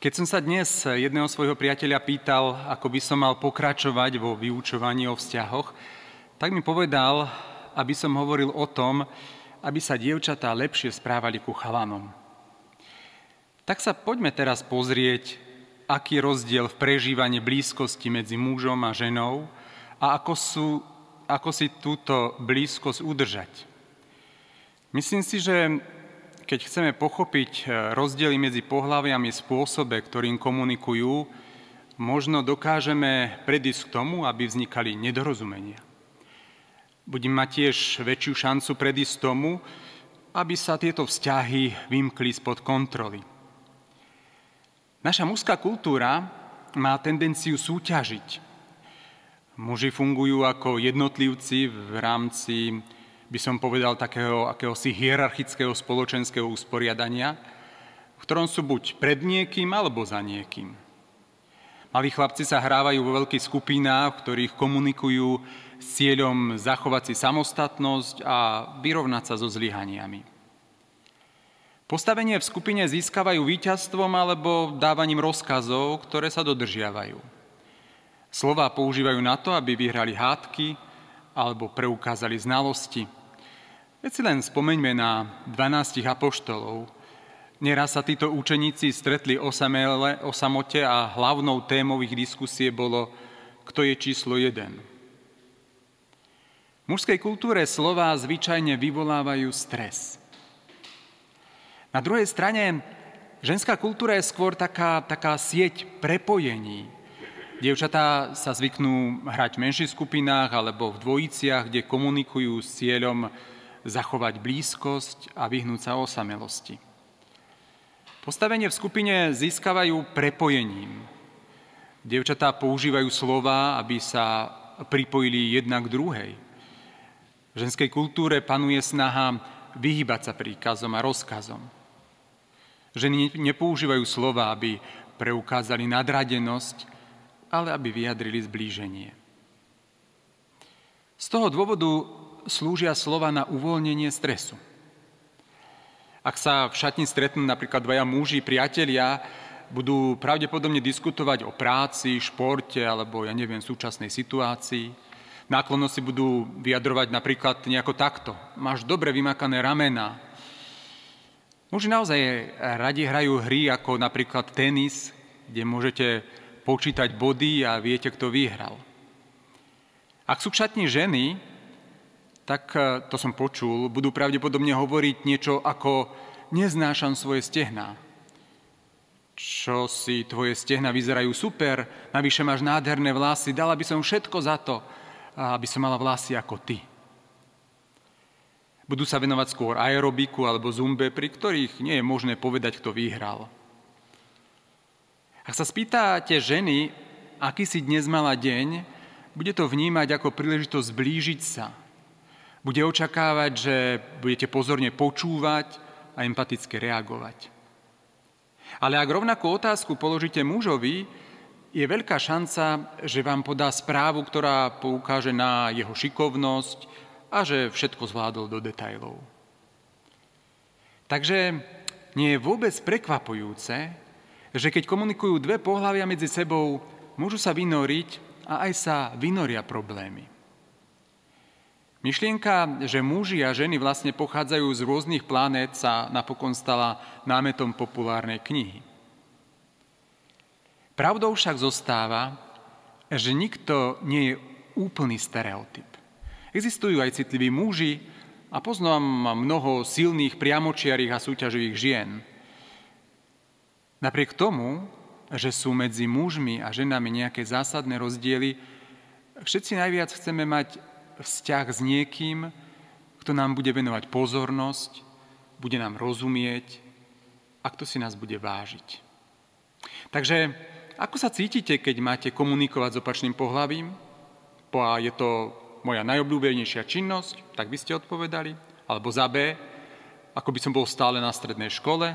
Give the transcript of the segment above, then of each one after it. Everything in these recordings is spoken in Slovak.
Keď som sa dnes jedného svojho priateľa pýtal, ako by som mal pokračovať vo vyučovaní o vzťahoch, tak mi povedal, aby som hovoril o tom, aby sa dievčatá lepšie správali ku chalanom. Tak sa poďme teraz pozrieť, aký je rozdiel v prežívaní blízkosti medzi mužom a ženou a ako, sú, ako si túto blízkosť udržať. Myslím si, že keď chceme pochopiť e, rozdiely medzi pohľaviami spôsobe, ktorým komunikujú, možno dokážeme predísť k tomu, aby vznikali nedorozumenia. Budeme mať tiež väčšiu šancu predísť tomu, aby sa tieto vzťahy vymkli spod kontroly. Naša mužská kultúra má tendenciu súťažiť. Muži fungujú ako jednotlivci v rámci by som povedal, takého akéhosi hierarchického spoločenského usporiadania, v ktorom sú buď pred niekým alebo za niekým. Malí chlapci sa hrávajú vo veľkých skupinách, v ktorých komunikujú s cieľom zachovať si samostatnosť a vyrovnať sa so zlyhaniami. Postavenie v skupine získavajú víťazstvom alebo dávaním rozkazov, ktoré sa dodržiavajú. Slová používajú na to, aby vyhrali hádky alebo preukázali znalosti – Veď si len spomeňme na 12 apoštolov. Neraz sa títo učeníci stretli osamele, o samote a hlavnou témou ich diskusie bolo, kto je číslo jeden. V mužskej kultúre slova zvyčajne vyvolávajú stres. Na druhej strane, ženská kultúra je skôr taká, taká sieť prepojení. Dievčatá sa zvyknú hrať v menších skupinách alebo v dvojiciach, kde komunikujú s cieľom zachovať blízkosť a vyhnúť sa osamelosti. Postavenie v skupine získavajú prepojením. Dievčatá používajú slova, aby sa pripojili jedna k druhej. V ženskej kultúre panuje snaha vyhybať sa príkazom a rozkazom. Ženy nepoužívajú slova, aby preukázali nadradenosť, ale aby vyjadrili zblíženie. Z toho dôvodu slúžia slova na uvoľnenie stresu. Ak sa v šatni stretnú napríklad dvaja muži, priatelia, budú pravdepodobne diskutovať o práci, športe alebo, ja neviem, súčasnej situácii. Náklonnosti budú vyjadrovať napríklad nejako takto. Máš dobre vymakané ramena. Muži naozaj radi hrajú hry ako napríklad tenis, kde môžete počítať body a viete, kto vyhral. Ak sú v šatni ženy, tak e, to som počul, budú pravdepodobne hovoriť niečo ako neznášam svoje stehná. Čo si tvoje stehna vyzerajú super, navyše máš nádherné vlasy, dala by som všetko za to, aby som mala vlasy ako ty. Budú sa venovať skôr aerobiku alebo zumbe, pri ktorých nie je možné povedať, kto vyhral. Ak sa spýtate ženy, aký si dnes mala deň, bude to vnímať ako príležitosť zblížiť sa, bude očakávať, že budete pozorne počúvať a empaticky reagovať. Ale ak rovnakú otázku položíte mužovi, je veľká šanca, že vám podá správu, ktorá poukáže na jeho šikovnosť a že všetko zvládol do detajlov. Takže nie je vôbec prekvapujúce, že keď komunikujú dve pohľavia medzi sebou, môžu sa vynoriť a aj sa vynoria problémy. Myšlienka, že muži a ženy vlastne pochádzajú z rôznych planét, sa napokon stala námetom populárnej knihy. Pravdou však zostáva, že nikto nie je úplný stereotyp. Existujú aj citliví muži a poznám mnoho silných priamočiarých a súťaživých žien. Napriek tomu, že sú medzi mužmi a ženami nejaké zásadné rozdiely, všetci najviac chceme mať vzťah s niekým, kto nám bude venovať pozornosť, bude nám rozumieť a kto si nás bude vážiť. Takže ako sa cítite, keď máte komunikovať s opačným pohľavím? Po A je to moja najobľúbenejšia činnosť, tak by ste odpovedali. Alebo za B, ako by som bol stále na strednej škole.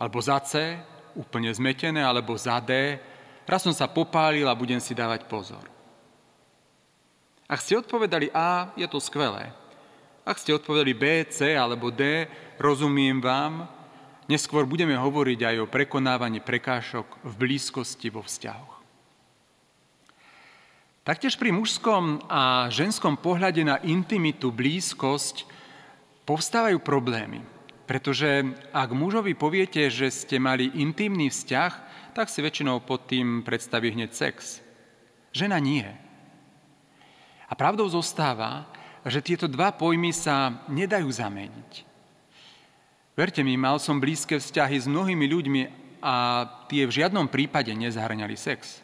Alebo za C, úplne zmetené. Alebo za D, raz som sa popálil a budem si dávať pozor. Ak ste odpovedali A, je to skvelé. Ak ste odpovedali B, C alebo D, rozumiem vám, Neskôr budeme hovoriť aj o prekonávaní prekážok v blízkosti vo vzťahoch. Taktiež pri mužskom a ženskom pohľade na intimitu, blízkosť povstávajú problémy. Pretože ak mužovi poviete, že ste mali intimný vzťah, tak si väčšinou pod tým predstaví hneď sex. Žena nie. Pravdou zostáva, že tieto dva pojmy sa nedajú zameniť. Verte mi, mal som blízke vzťahy s mnohými ľuďmi a tie v žiadnom prípade nezahrňali sex.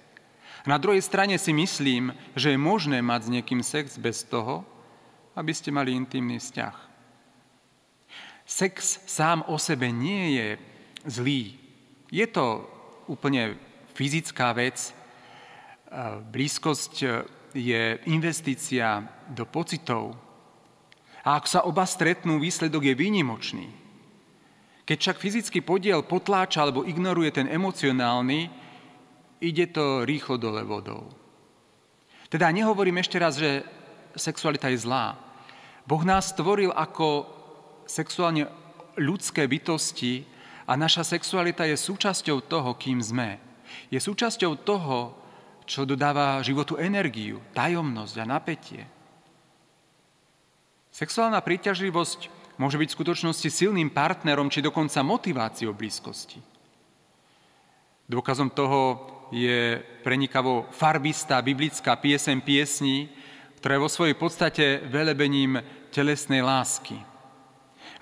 Na druhej strane si myslím, že je možné mať s niekým sex bez toho, aby ste mali intimný vzťah. Sex sám o sebe nie je zlý. Je to úplne fyzická vec. Blízkosť je investícia do pocitov. A ak sa oba stretnú, výsledok je výnimočný. Keď však fyzický podiel potláča alebo ignoruje ten emocionálny, ide to rýchlo dole vodou. Teda nehovorím ešte raz, že sexualita je zlá. Boh nás stvoril ako sexuálne ľudské bytosti a naša sexualita je súčasťou toho, kým sme. Je súčasťou toho, čo dodáva životu energiu, tajomnosť a napätie. Sexuálna príťažlivosť môže byť v skutočnosti silným partnerom či dokonca motiváciou blízkosti. Dôkazom toho je prenikavo farbistá biblická piesem piesní, ktorá je vo svojej podstate velebením telesnej lásky.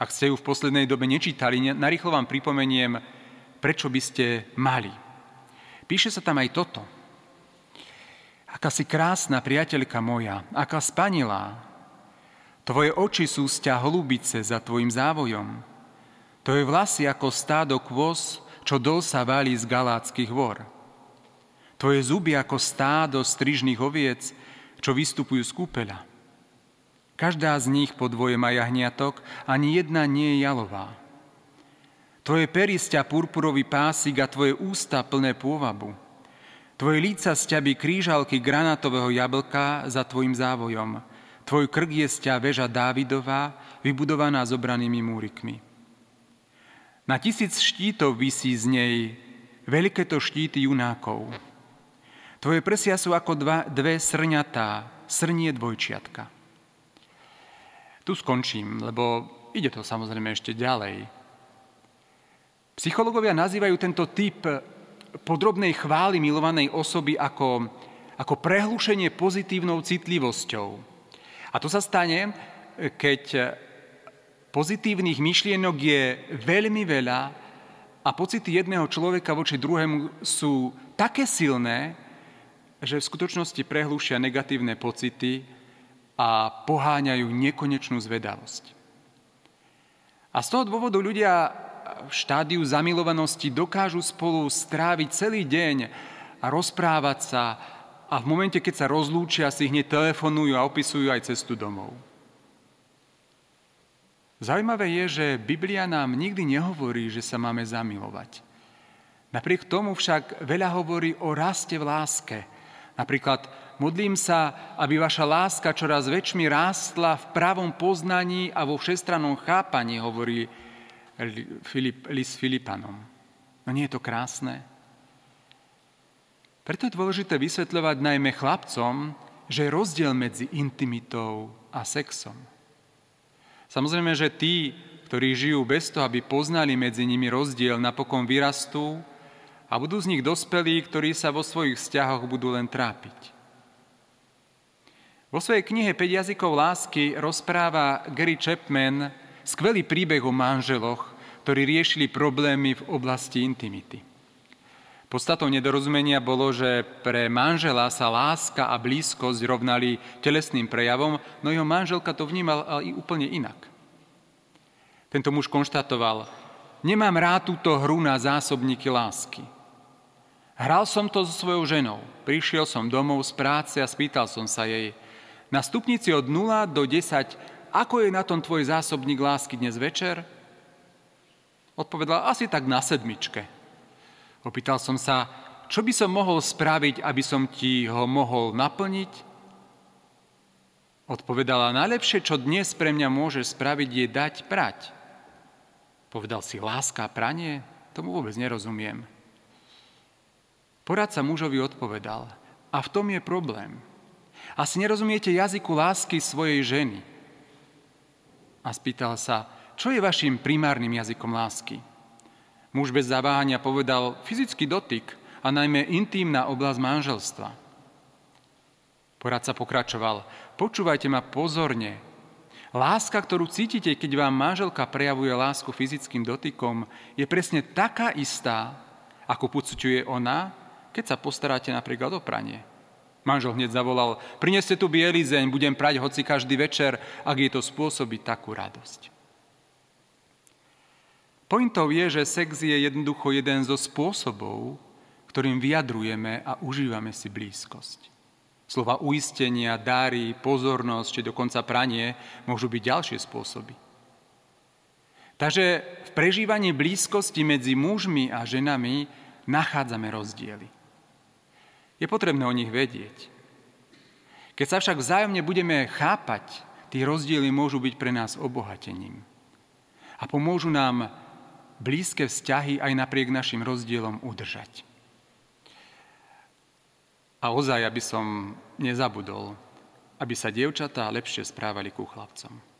Ak ste ju v poslednej dobe nečítali, narýchlo vám pripomeniem, prečo by ste mali. Píše sa tam aj toto. Aká si krásna priateľka moja, aká spanilá. Tvoje oči sú sťa holubice za tvojim závojom. Tvoje vlasy ako stádo kôz, čo dol sa valí z galáckých vor. Tvoje zuby ako stádo strižných oviec, čo vystupujú z kúpeľa. Každá z nich po dvoje má jahniatok, ani jedna nie je jalová. Tvoje peristia purpurový pásik a tvoje ústa plné pôvabu. Tvoje líca sťaby krížalky granátového jablka za tvojim závojom. Tvoj krk je sťa väža Dávidová, vybudovaná zobranými múrikmi. Na tisíc štítov vysí z nej, veľké to štíty junákov. Tvoje prsia sú ako dva, dve srňatá, srnie dvojčiatka. Tu skončím, lebo ide to samozrejme ešte ďalej. Psychológovia nazývajú tento typ podrobnej chvály milovanej osoby ako, ako prehlušenie pozitívnou citlivosťou. A to sa stane, keď pozitívnych myšlienok je veľmi veľa a pocity jedného človeka voči druhému sú také silné, že v skutočnosti prehlúšia negatívne pocity a poháňajú nekonečnú zvedavosť. A z toho dôvodu ľudia v štádiu zamilovanosti dokážu spolu stráviť celý deň a rozprávať sa a v momente, keď sa rozlúčia, si hneď telefonujú a opisujú aj cestu domov. Zaujímavé je, že Biblia nám nikdy nehovorí, že sa máme zamilovať. Napriek tomu však veľa hovorí o raste v láske – Napríklad, modlím sa, aby vaša láska čoraz väčšmi rástla v pravom poznaní a vo všestrannom chápaní, hovorí List Filipanom. No nie je to krásne? Preto je dôležité vysvetľovať najmä chlapcom, že je rozdiel medzi intimitou a sexom. Samozrejme, že tí, ktorí žijú bez toho, aby poznali medzi nimi rozdiel, napokon vyrastú a budú z nich dospelí, ktorí sa vo svojich vzťahoch budú len trápiť. Vo svojej knihe 5 jazykov lásky rozpráva Gary Chapman skvelý príbeh o manželoch, ktorí riešili problémy v oblasti intimity. Podstatou nedorozumenia bolo, že pre manžela sa láska a blízkosť rovnali telesným prejavom, no jeho manželka to vnímal ale i úplne inak. Tento muž konštatoval, nemám rád túto hru na zásobníky lásky. Hral som to so svojou ženou. Prišiel som domov z práce a spýtal som sa jej, na stupnici od 0 do 10, ako je na tom tvoj zásobník lásky dnes večer? Odpovedala, asi tak na sedmičke. Opýtal som sa, čo by som mohol spraviť, aby som ti ho mohol naplniť? Odpovedala, najlepšie, čo dnes pre mňa môže spraviť, je dať prať. Povedal si, láska pranie? Tomu vôbec nerozumiem. Poradca mužovi odpovedal, a v tom je problém. Asi nerozumiete jazyku lásky svojej ženy. A spýtal sa, čo je vašim primárnym jazykom lásky? Muž bez zaváhania povedal fyzický dotyk a najmä intímna oblasť manželstva. Poradca pokračoval, počúvajte ma pozorne, Láska, ktorú cítite, keď vám manželka prejavuje lásku fyzickým dotykom, je presne taká istá, ako pocituje ona, keď sa postaráte napríklad o pranie. Manžel hneď zavolal, prineste tu bielizeň, budem prať hoci každý večer, ak je to spôsobiť takú radosť. Pointou je, že sex je jednoducho jeden zo spôsobov, ktorým vyjadrujeme a užívame si blízkosť. Slova uistenia, dáry, pozornosť, či dokonca pranie môžu byť ďalšie spôsoby. Takže v prežívaní blízkosti medzi mužmi a ženami nachádzame rozdiely. Je potrebné o nich vedieť. Keď sa však vzájomne budeme chápať, tie rozdiely môžu byť pre nás obohatením. A pomôžu nám blízke vzťahy aj napriek našim rozdielom udržať. A ozaj, aby som nezabudol, aby sa dievčatá lepšie správali ku chlapcom.